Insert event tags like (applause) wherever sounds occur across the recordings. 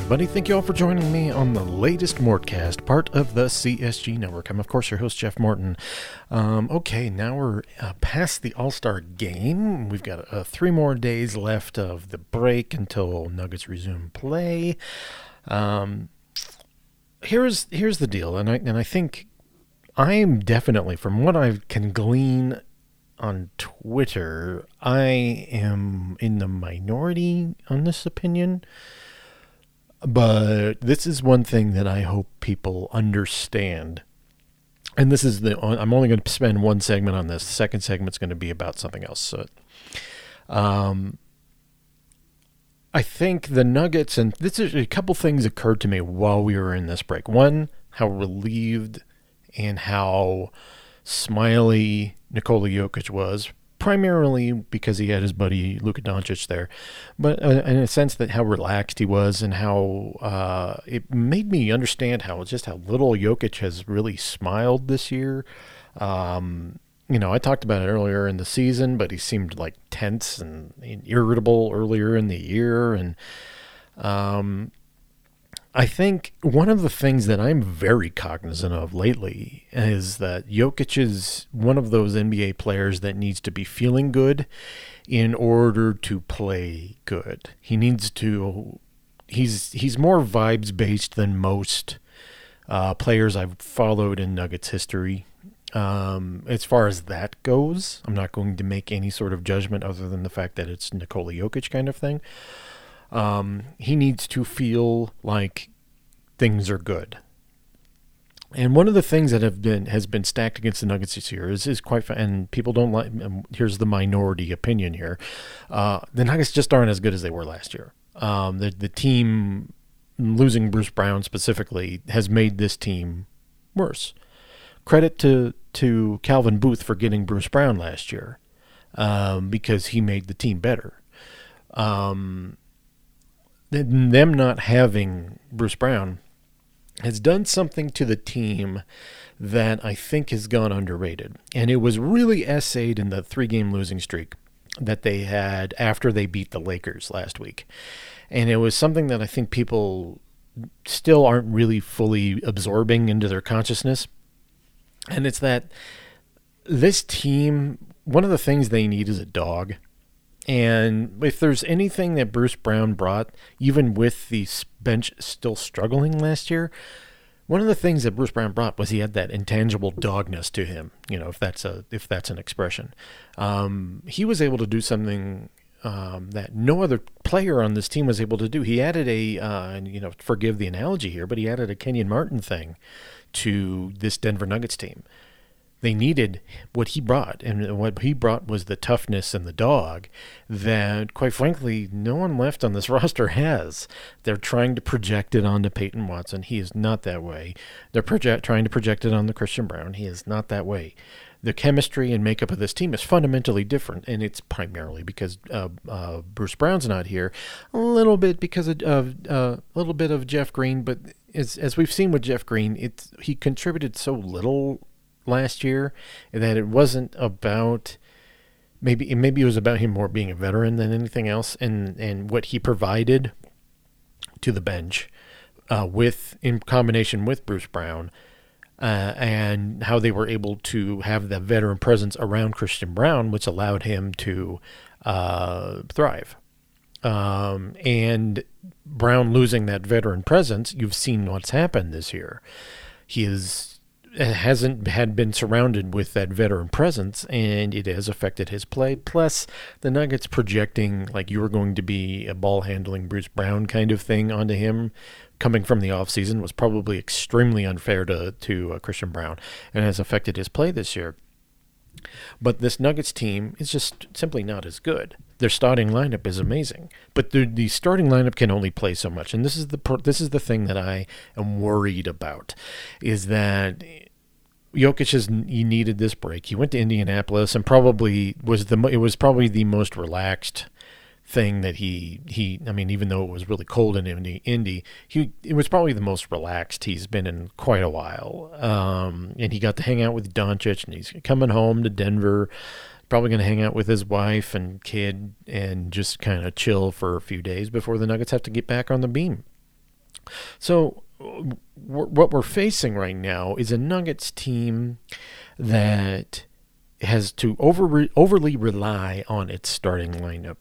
Everybody? Thank you all for joining me on the latest Mortcast, part of the CSG Network. I'm, of course, your host, Jeff Morton. Um, okay, now we're uh, past the All Star game. We've got uh, three more days left of the break until Nuggets resume play. Um, here's here's the deal, and I and I think I'm definitely, from what I can glean on Twitter, I am in the minority on this opinion. But this is one thing that I hope people understand. And this is the I'm only going to spend one segment on this. The second segment's going to be about something else. So um I think the Nuggets and this is a couple things occurred to me while we were in this break. One, how relieved and how smiley Nikola Jokic was primarily because he had his buddy Luka Doncic there, but uh, in a sense that how relaxed he was and how uh, it made me understand how just how little Jokic has really smiled this year. Um, you know, I talked about it earlier in the season, but he seemed like tense and irritable earlier in the year, and um, I think one of the things that I'm very cognizant of lately is that Jokic is one of those NBA players that needs to be feeling good in order to play good. He needs to he's he's more vibes based than most uh, players I've followed in Nuggets history. Um, as far as that goes, I'm not going to make any sort of judgment other than the fact that it's Nikola Jokic kind of thing. Um, he needs to feel like things are good. And one of the things that have been has been stacked against the Nuggets this year is is quite and people don't like. Here's the minority opinion here: uh, the Nuggets just aren't as good as they were last year. Um, the the team losing Bruce Brown specifically has made this team worse. Credit to to Calvin Booth for getting Bruce Brown last year um, because he made the team better. Um, them not having Bruce Brown has done something to the team that I think has gone underrated. And it was really essayed in the three game losing streak that they had after they beat the Lakers last week. And it was something that I think people still aren't really fully absorbing into their consciousness. And it's that this team, one of the things they need is a dog. And if there's anything that Bruce Brown brought, even with the bench still struggling last year, one of the things that Bruce Brown brought was he had that intangible dogness to him. You know, if that's a if that's an expression, um, he was able to do something um, that no other player on this team was able to do. He added a, uh, you know, forgive the analogy here, but he added a Kenyon Martin thing to this Denver Nuggets team they needed what he brought, and what he brought was the toughness and the dog that, quite frankly, no one left on this (laughs) roster has. They're trying to project it onto Peyton Watson. He is not that way. They're project, trying to project it onto Christian Braun. He is not that way. The chemistry and makeup of this team is fundamentally different, and it's primarily because uh, uh, Bruce Brown's not here. A little bit because of uh, a little bit of Jeff Green, but as as we've seen with Jeff Green, it's he contributed so little last year that it wasn't about maybe maybe it was about him more being a veteran than anything else and and what he provided to the bench uh, with in combination with Bruce Brown uh, and how they were able to have that veteran presence around Christian Braun, which allowed him to uh, thrive. Um, and Braun losing that veteran presence you've seen what's happened this year. He is hasn't had been surrounded with that veteran presence, and it has affected his play. Plus, the Nuggets projecting like you were going to be a ball handling Bruce Brown kind of thing onto him coming from the offseason was probably extremely unfair to, to uh, Christian Braun and has affected his play this year. But this Nuggets team is just simply not as good. Their starting lineup is amazing, but the, the starting lineup can only play so much. And this is the this is the thing that I am worried about, is that Jokic has he needed this break. He went to Indianapolis and probably was the it was probably the most relaxed thing that he he I mean even though it was really cold in Indy, Indy he it was probably the most relaxed he's been in quite a while. Um, and he got to hang out with Doncic and he's coming home to Denver probably going to hang out with his wife and kid and just kind of chill for a few days before the Nuggets have to get back on the beam. So, what we're facing right now is a Nuggets team that has to over, overly rely on its starting lineup.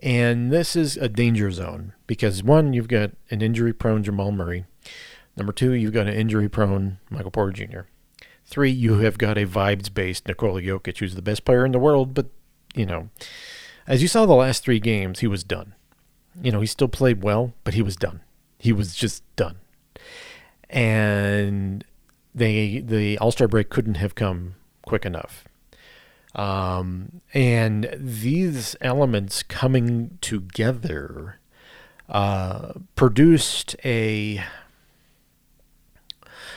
And this is a danger zone because one, you've got an injury prone Jamal Murray. Number two, you've got an injury prone Michael Porter Jr. Three, you have got a vibes based Nikola Jokic, who's the best player in the world, but, you know, as you saw the last three games, he was done. You know, he still played well, but he was done. He was just done. And they the All Star break couldn't have come quick enough. Um, and these elements coming together uh, produced a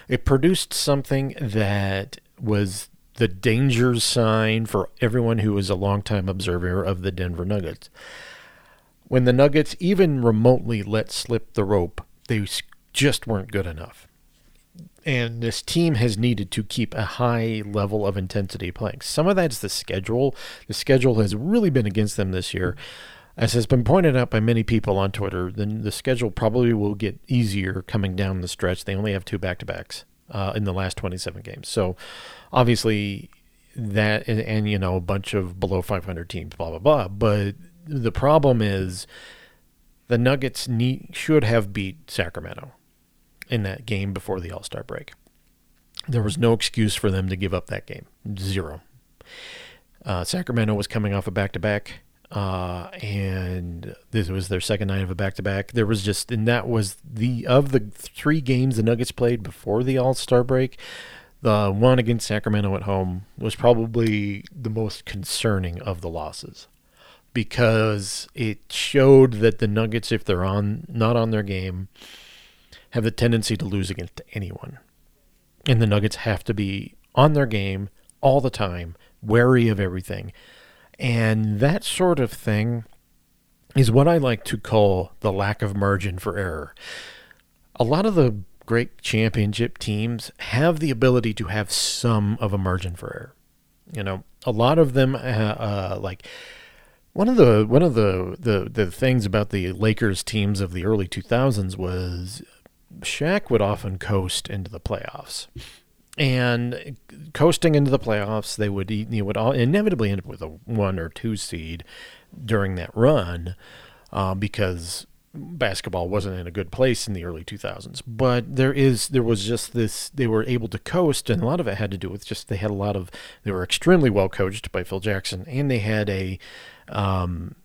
it produced something that was the danger sign for everyone who was a longtime observer of the Denver Nuggets. When the Nuggets even remotely let slip the rope, they just weren't good enough and this team has needed to keep a high level of intensity playing. Some of that's the schedule. The schedule has really been against them this year. As has been pointed out by many people on Twitter, then the schedule probably will get easier coming down the stretch. They only have two back to backs uh, in the last 27 games. So obviously, that and, and, you know, a bunch of below 500 teams, blah, blah, blah. But the problem is the Nuggets need, should have beat Sacramento in that game before the All Star break. There was no excuse for them to give up that game. Zero. Uh, Sacramento was coming off a back to back, and this was their second night of a back to back. There was just, and that was the of the three games the Nuggets played before the All Star break. The one against Sacramento at home was probably the most concerning of the losses because it showed that the Nuggets, if they're on not on their game, have the tendency to lose against anyone. And the Nuggets have to be on their game all the time, wary of everything. And that sort of thing is what I like to call the lack of margin for error. A lot of the great championship teams have the ability to have some of a margin for error. You know, a lot of them, uh, uh, like one of the one of the, the the things about the Lakers teams of the early 2000s was Shaq would often coast into the playoffs. And coasting into the playoffs, they would eat, you would all inevitably end up with a one or two seed during that run, uh, because basketball wasn't in a good place in the early 2000s. But there is there was just this they were able to coast, and a lot of it had to do with just they had a lot of they were extremely well coached by Phil Jackson, and they had a um,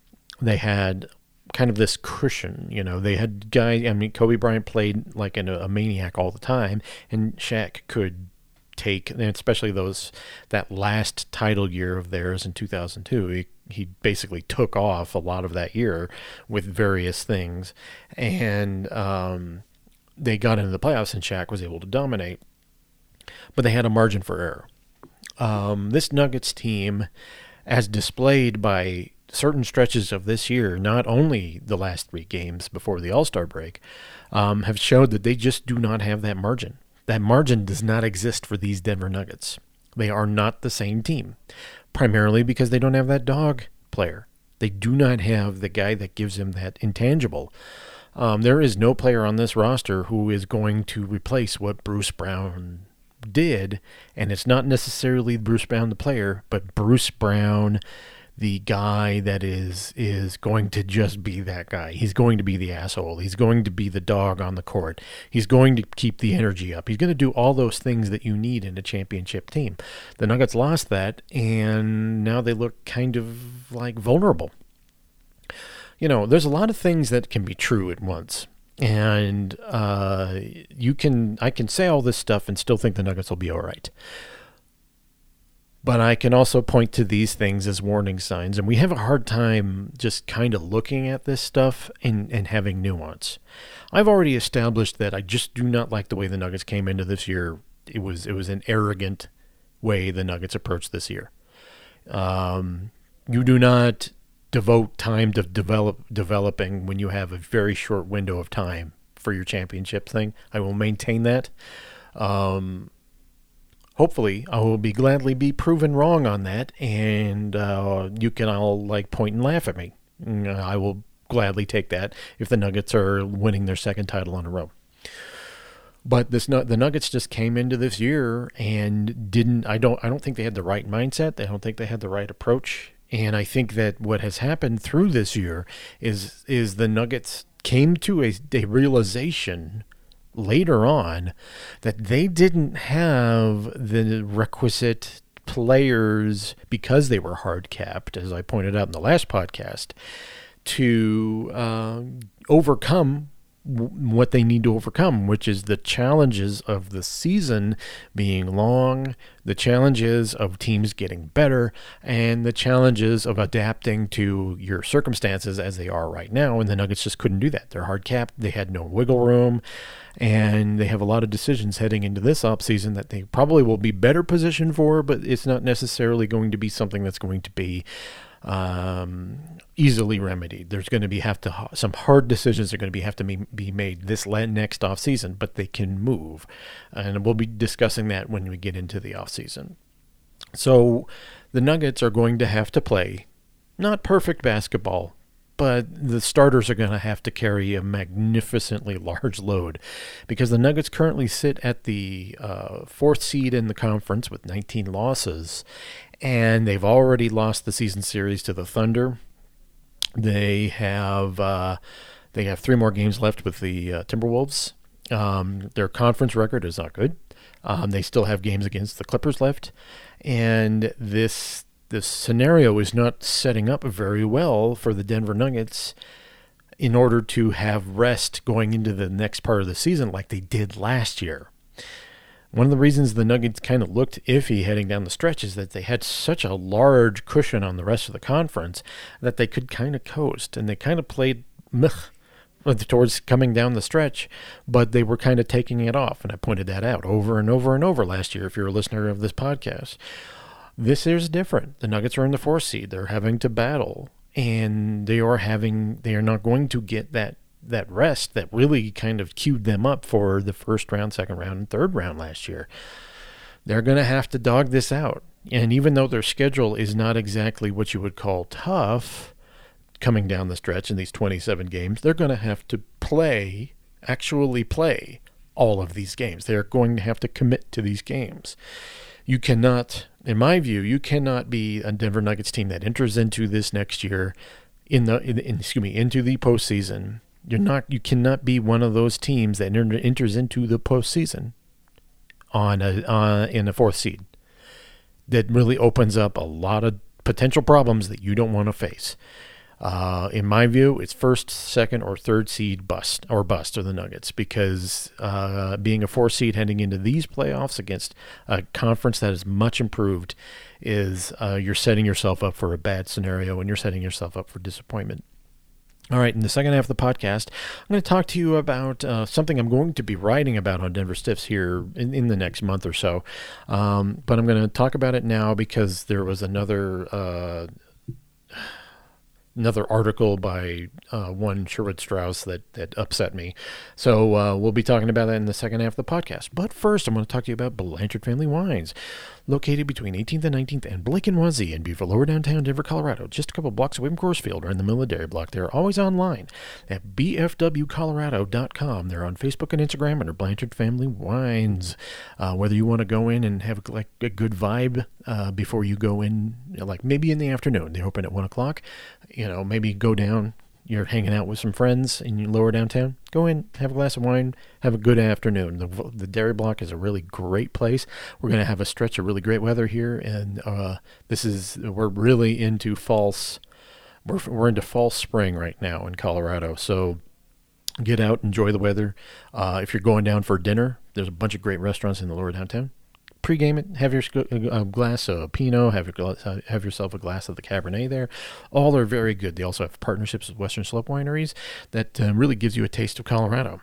they had kind of this cushion. You know, they had guys. I mean, Kobe Bryant played like a, a maniac all the time, and Shaq could take, especially those that last title year of theirs in 2002. He, he basically took off a lot of that year with various things, and um, they got into the playoffs, and Shaq was able to dominate, but they had a margin for error. Um, this Nuggets team, as displayed by certain stretches of this year, not only the last three games before the All Star break, um, have showed that they just do not have that margin. That margin does not exist for these Denver Nuggets. They are not the same team, primarily because they don't have that dog player. They do not have the guy that gives them that intangible. Um, there is no player on this roster who is going to replace what Bruce Brown did, and it's not necessarily Bruce Brown the player, but Bruce Brown the guy that is is going to just be that guy. He's going to be the asshole. He's going to be the dog on the court. He's going to keep the energy up. He's going to do all those things that you need in a championship team. The Nuggets lost that and now they look kind of like vulnerable. You know, there's a lot of things that can be true at once. And uh, you can I can say all this stuff and still think the Nuggets will be all right. But I can also point to these things as warning signs. And we have a hard time just kind of looking at this stuff and, and having nuance. I've already established that I just do not like the way the Nuggets came into this year. It was it was an arrogant way the Nuggets approached this year. Um, you do not devote time to develop developing when you have a very short window of time for your championship thing. I will maintain that. Um, hopefully I will be gladly be proven wrong on that, and uh, you can all like point and laugh at me. Mm, I will gladly take that if the Nuggets are winning their second title in a row. But this the Nuggets just came into this year and didn't. I don't. I don't think they had the right mindset. I don't think they had the right approach. And I think that what has happened through this year is is the Nuggets came to a, a realization later on that they didn't have the requisite players because they were hard capped, as I pointed out in the last podcast, to uh, overcome what they need to overcome, which is the challenges of the season being long, the challenges of teams getting better, and the challenges of adapting to your circumstances as they are right now. And the Nuggets just couldn't do that. They're hard capped, they had no wiggle room, and they have a lot of decisions heading into this offseason that they probably will be better positioned for, but it's not necessarily going to be something that's going to be um, easily remedied. There's going to be have to some hard decisions are going to be have to be, be made this next off season, but they can move, and we'll be discussing that when we get into the off season. So, the Nuggets are going to have to play not perfect basketball, but the starters are going to have to carry a magnificently large load because the Nuggets currently sit at the uh, fourth seed in the conference with 19 losses, and they've already lost the season series to the Thunder. They have uh, they have three more games left with the uh, Timberwolves. Um, their conference record is not good. Um, they still have games against the Clippers left, and this this scenario is not setting up very well for the Denver Nuggets in order to have rest going into the next part of the season like they did last year. One of the reasons the Nuggets kind of looked iffy heading down the stretch is that they had such a large cushion on the rest of the conference that they could kind of coast, and they kind of played meh towards coming down the stretch, but they were kind of taking it off, and I pointed that out over and over and over last year. If you're a listener of this podcast, this is different. The Nuggets are in the fourth seed; they're having to battle, and they are having they are not going to get that that rest that really kind of queued them up for the first round, second round, and third round last year. They're going to have to dog this out. And even though their schedule is not exactly what you would call tough coming down the stretch in these 27 games, they're going to have to play, actually play all of these games. They're going to have to commit to these games. You cannot, in my view, you cannot be a Denver Nuggets team that enters into this next year in the in, excuse me into the postseason you're not. You cannot be one of those teams that enters into the postseason on a uh, in a fourth seed. That really opens up a lot of potential problems that you don't want to face. Uh, in my view, it's first, second, or third seed bust or bust are the Nuggets because uh, being a four seed heading into these playoffs against a conference that is much improved is uh, you're setting yourself up for a bad scenario and you're setting yourself up for disappointment. All right, in the second half of the podcast, I'm going to talk to you about uh, something I'm going to be writing about on Denver Stiffs here in, in the next month or so. Um, but I'm going to talk about it now because there was another uh, another article by uh, one Sherwood Strauss that, that upset me. So uh, we'll be talking about that in the second half of the podcast. But first, I'm going to talk to you about Blanchard Family Wines, located between 18th and 19th and Blake and Wazee in beautiful lower downtown Denver, Colorado, just a couple blocks away from Coors Field, right in the Dairy Block. They're always online at bfwcolorado.com. They're on Facebook and Instagram under Blanchard Family Wines. Uh, whether you want to go in and have like a good vibe uh, before you go in, like maybe in the afternoon, they open at 1 o'clock you know, maybe go down. You're hanging out with some friends in lower downtown. Go in, have a glass of wine, have a good afternoon. The, the Dairy Block is a really great place. We're going to have a stretch of really great weather here, and uh, this is we're really into false. We're we're into false spring right now in Colorado, so get out, enjoy the weather. Uh, if you're going down for dinner, there's a bunch of great restaurants in the lower downtown pregame it. Have your a glass of Pinot. Have your have yourself a glass of the Cabernet there. All are very good. They also have partnerships with Western Slope wineries that uh, really gives you a taste of Colorado.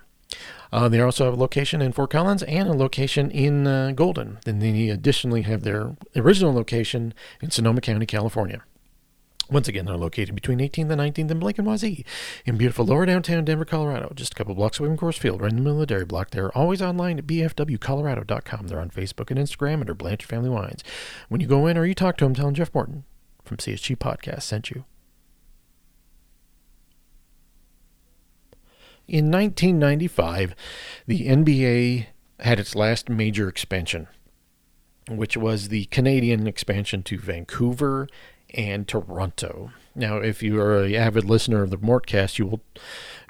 Uh, they also have a location in Fort Collins and a location in uh, Golden. Then they additionally have their original location in Sonoma County, California. Once again, they're located between 18th and 19th and Blake and Wazee in beautiful lower downtown Denver, Colorado. Just a couple blocks away from Coors Field, right in the middle of the dairy block. They're always online at bfwcolorado.com. They're on Facebook and Instagram under Blanchard Family Wines. When you go in or you talk to them, tell them Jeff Morton from CSG Podcast sent you. In 1995, the NBA had its last major expansion, which was the Canadian expansion to Vancouver and Toronto. Now, if you are an avid listener of the Mortcast, you will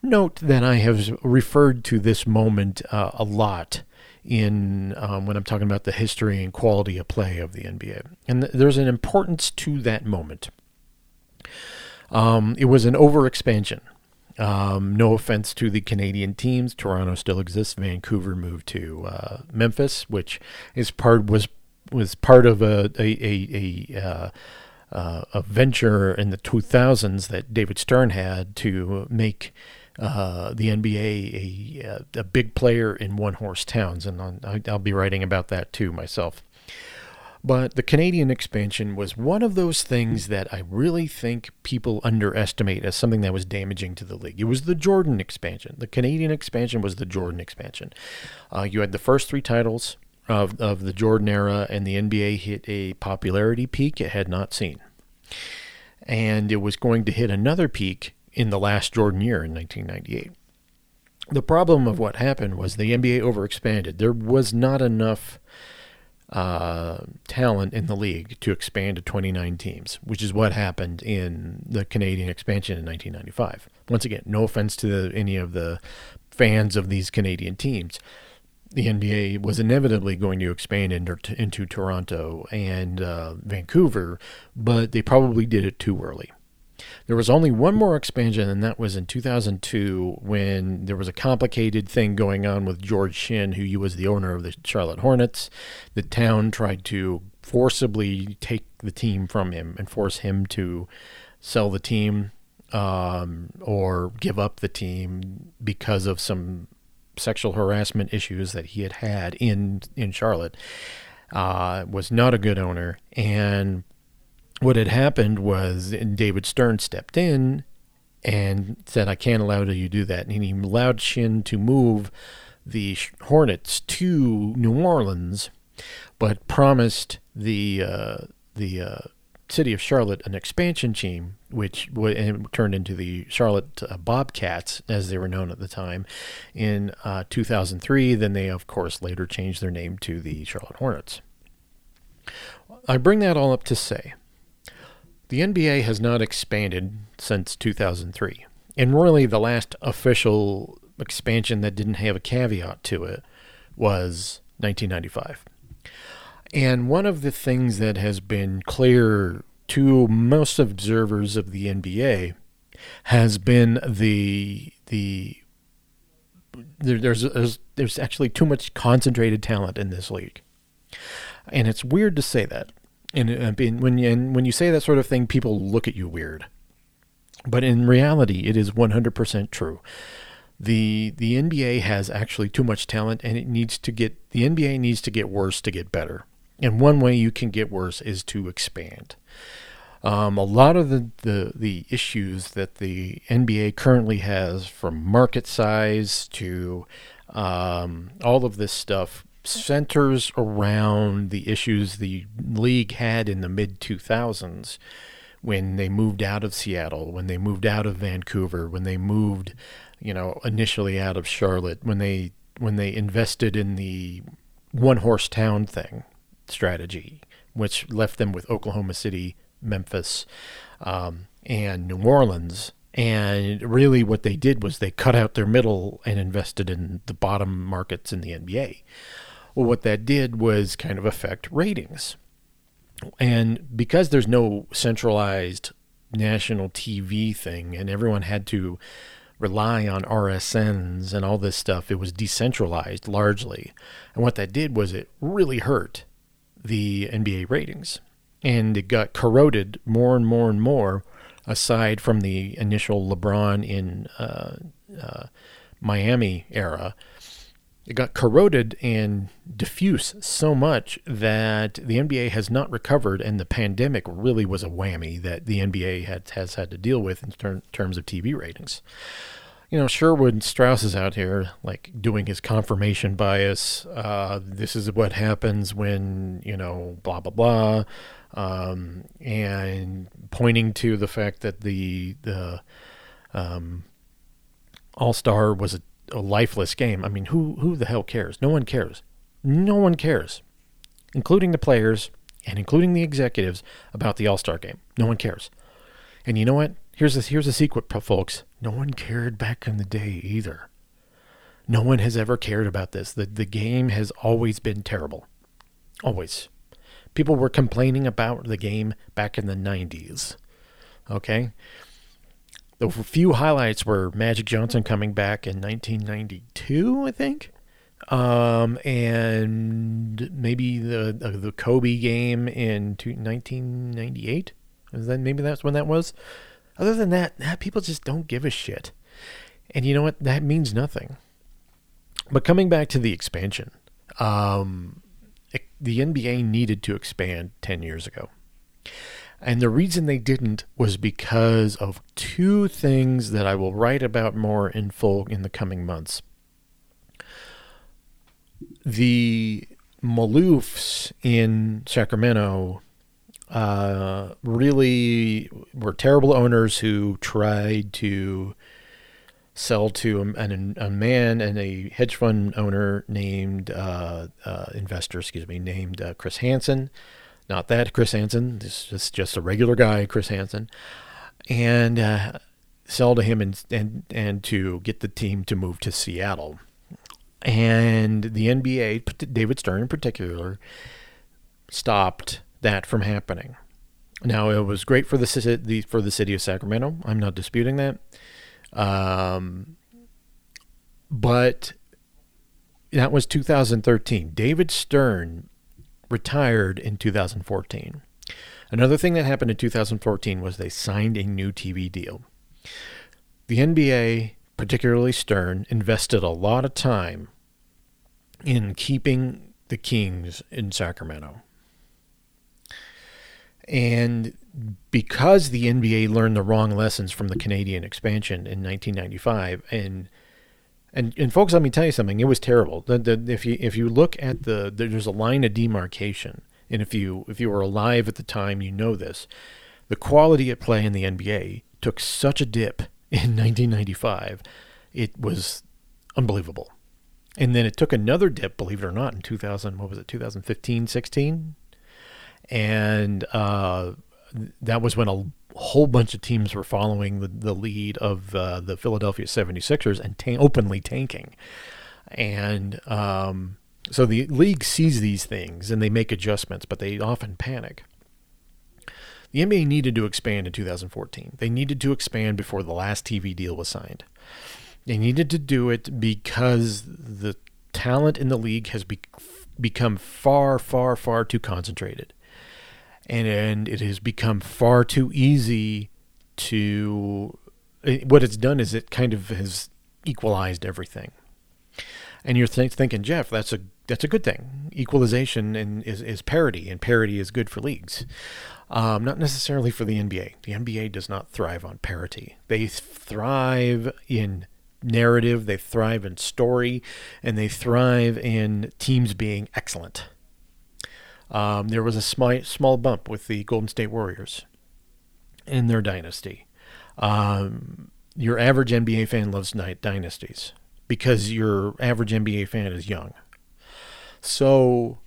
note that I have referred to this moment uh, a lot in um, when I'm talking about the history and quality of play of the NBA. And th- there's an importance to that moment. Um, it was an overexpansion. Um, no offense to the Canadian teams, Toronto still exists. Vancouver moved to uh, Memphis, which is part was was part of a a, a, a uh, uh, a venture in the 2000s that David Stern had to make uh, the NBA a, a, big player in one horse towns. And I'll, I'll be writing about that too myself. But the Canadian expansion was one of those things that I really think people underestimate as something that was damaging to the league. It was the Jordan expansion. The Canadian expansion was the Jordan expansion. Uh, you had the first three titles of, of the Jordan era, and the NBA hit a popularity peak it had not seen. And it was going to hit another peak in the last Jordan year in 1998. The problem of what happened was the NBA overexpanded. There was not enough uh, talent in the league to expand to 29 teams, which is what happened in the Canadian expansion in 1995. Once again, no offense to the, any of the fans of these Canadian teams the NBA was inevitably going to expand into, into Toronto and uh, Vancouver, but they probably did it too early. There was only one more expansion, and that was in 2002 when there was a complicated thing going on with George Shinn, who was the owner of the Charlotte Hornets. The town tried to forcibly take the team from him and force him to sell the team um, or give up the team because of some sexual harassment issues that he had had in in Charlotte. Uh, was not a good owner, and what had happened was David Stern stepped in and said, "I can't allow you to do that," and he allowed Shinn to move the Hornets to New Orleans, but promised the uh, the uh, city of Charlotte an expansion team, which w- turned into the Charlotte uh, Bobcats, as they were known at the time, in uh, 2003. Then they, of course, later changed their name to the Charlotte Hornets. I bring that all up to say the NBA has not expanded since 2003. And really, the last official expansion that didn't have a caveat to it was 1995. And one of the things that has been clear to most observers of the NBA has been the the there, there's, there's there's actually too much concentrated talent in this league, and it's weird to say that. And, uh, and when you, and when you say that sort of thing, people look at you weird. But in reality, it is 100% true. The the NBA has actually too much talent, and it needs to get the NBA needs to get worse to get better. And one way you can get worse is to expand. Um, a lot of the, the, the issues that the NBA currently has, from market size to um, all of this stuff, centers around the issues the league had in the mid 2000s when they moved out of Seattle, when they moved out of Vancouver, when they moved, you know, initially out of Charlotte, when they when they invested in the one horse town thing, strategy, which left them with Oklahoma City, Memphis, um, and New Orleans. And really, what they did was they cut out their middle and invested in the bottom markets in the NBA. Well, what that did was kind of affect ratings. And because there's no centralized national TV thing, and everyone had to rely on RSNs and all this stuff, it was decentralized largely. And what that did was it really hurt the NBA ratings. And it got corroded more and more and more, aside from the initial LeBron in uh, uh, Miami era. it got corroded and diffuse so much that the NBA has not recovered, and the pandemic really was a whammy that the NBA had, has had to deal with in ter- terms of TV ratings. You know, Sherwood Strauss is out here like doing his confirmation bias. Uh, this is what happens when you know blah blah blah, um, and pointing to the fact that the the um, All Star was a a lifeless game. I mean, who who the hell cares? No one cares. No one cares, including the players and including the executives about the All Star game. No one cares. And you know what? Here's a, here's a secret, folks. No one cared back in the day either. No one has ever cared about this. The the game has always been terrible. Always. People were complaining about the game back in the 90s. Okay? The few highlights were Magic Johnson coming back in 1992, I think, um, and maybe the uh, the Kobe game in 1998. Is that maybe that's when that was? Other than that, people just don't give a shit. And you know what? That means nothing. But coming back to the expansion, um, it, the NBA needed to expand 10 years ago. And the reason they didn't was because of two things that I will write about more in full in the coming months. The Maloofs in Sacramento uh, really were terrible owners who tried to sell to a, an, a man and a hedge fund owner named uh, uh, investor, excuse me, named uh, Chris Hansen not that Chris Hansen. This is just a regular guy, Chris Hansen, and uh, sell to him and and and to get the team to move to Seattle. And the NBA, David Stern in particular, stopped that from happening. Now it was great for the, for the city of Sacramento. I'm not disputing that. Um, but that was 2013. David Stern retired in 2014. Another thing that happened in 2014 was they signed a new TV deal. The NBA, particularly Stern, invested a lot of time in keeping the Kings in Sacramento. And because the NBA learned the wrong lessons from the Canadian expansion in 1995 and and and folks, let me tell you something. It was terrible. The, the, if you if you look at the there's a line of demarcation, and if you if you were alive at the time, you know this. The quality at play in the NBA took such a dip (laughs) in 1995. It was unbelievable. And then it took another dip, believe it or not, in 2000. What was it? 2015, 16, and uh, that was when a whole bunch of teams were following the, the lead of uh, the Philadelphia 76ers and ta- openly tanking. And um, so the league sees these things and they make adjustments, but they often panic. The NBA needed to expand in 2014. They needed to expand before the last TV deal was signed. They needed to do it because the talent in the league has be- become far, far, far too concentrated and, and it has become far too easy to what it's done is it kind of has equalized everything. And you're th- thinking jeff that's a that's a good thing. Equalization and is, is parity and parity is good for leagues. Um, not necessarily for the nba the nba does not thrive on parity. They thrive in narrative they thrive in story and they thrive in teams being excellent um, there was a smi- small bump with the Golden State Warriors in their dynasty. Um, your average NBA fan loves night dynasties because your average NBA fan is young. So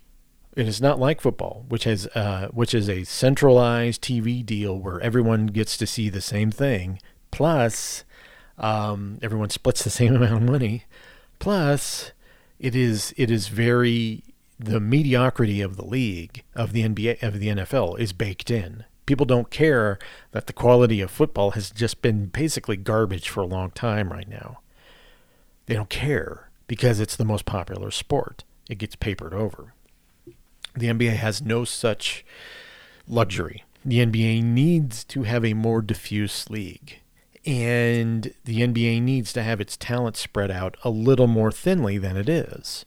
it is not like football, which has uh, which is a centralized TV deal where everyone gets to see the same thing. Plus, um, everyone splits the same (laughs) amount of money. Plus, it is it is very the mediocrity of the league of the NBA of the NFL is baked in. People don't care that the quality of football has just been basically garbage for a long time right now. They don't care because it's the most popular sport. It gets papered over. The NBA has no such luxury. The NBA needs to have a more diffuse league. and the NBA needs to have its talent spread out a little more thinly than it is.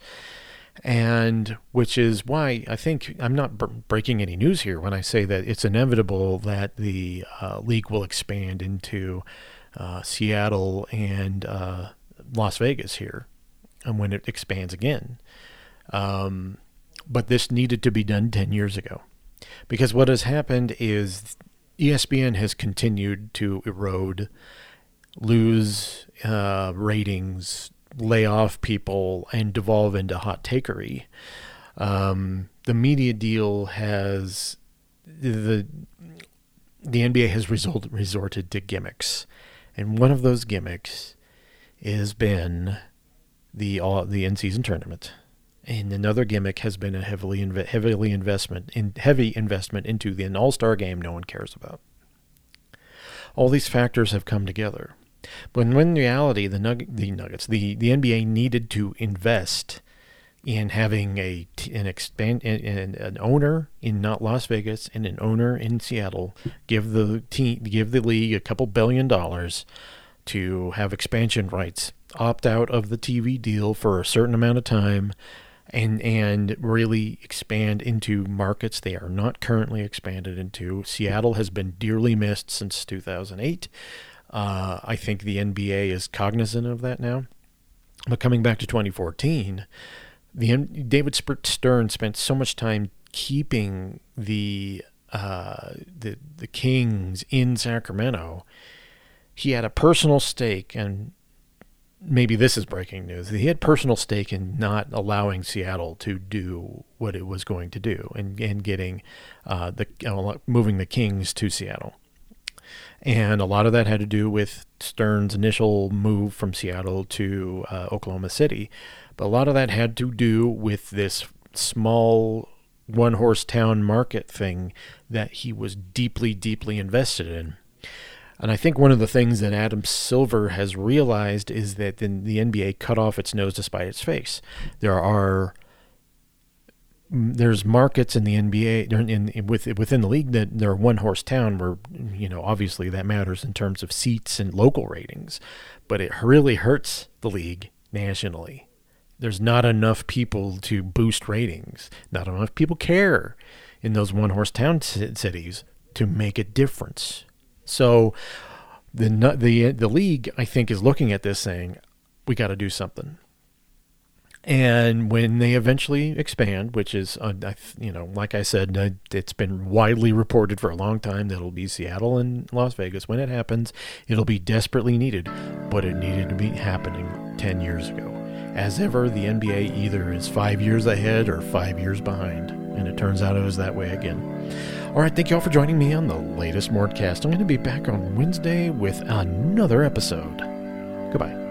And which is why I think I'm not b- breaking any news here when I say that it's inevitable that the uh, league will expand into uh, Seattle and uh, Las Vegas here, and when it expands again. Um, but this needed to be done 10 years ago. Because what has happened is ESPN has continued to erode, lose uh, ratings, lay off people, and devolve into hot takery. Um, the media deal has the the NBA has result, resorted to gimmicks, and one of those gimmicks has been the all the in season tournament. And another gimmick has been a heavily inv- heavily investment in heavy investment into the an All Star game no one cares about. All these factors have come together, but in reality the nug- the Nuggets the, the NBA needed to invest in having a an expand an, an owner in not Las Vegas and an owner in Seattle give the team give the league a couple billion dollars to have expansion rights opt out of the TV deal for a certain amount of time and and really expand into markets they are not currently expanded into. Seattle has been dearly missed since 2008. Uh, I think the NBA is cognizant of that now. But coming back to 2014, the David Stern spent so much time keeping the uh, the the Kings in Sacramento. He had a personal stake, and maybe this is breaking news. He had personal stake in not allowing Seattle to do what it was going to do, and and getting uh, the uh, moving the Kings to Seattle. And a lot of that had to do with Stern's initial move from Seattle to uh, Oklahoma City, but a lot of that had to do with this small one horse town market thing that he was deeply, deeply invested in. And I think one of the things that Adam Silver has realized is that the, the NBA cut off its nose despite its face. There are Mm, there's markets in the NBA in, in with within the league that they're one horse town where you know obviously that matters in terms of seats and local ratings, but it really hurts the league nationally. There's not enough people to boost ratings. Not enough people care in those one horse town cities to make a difference. So the the the league I think is looking at this saying we got to do something. And when they eventually expand, which is, uh, you know, like I said, uh, it's been widely reported for a long time that it'll be Seattle and Las Vegas. When it happens, it'll be desperately needed, but it needed to be happening 10 years ago. As ever, the NBA either is five years ahead or five years behind, and it turns out it was that way again. All right, thank you all for joining me on the latest Mortcast. I'm going to be back on Wednesday with another episode. Goodbye.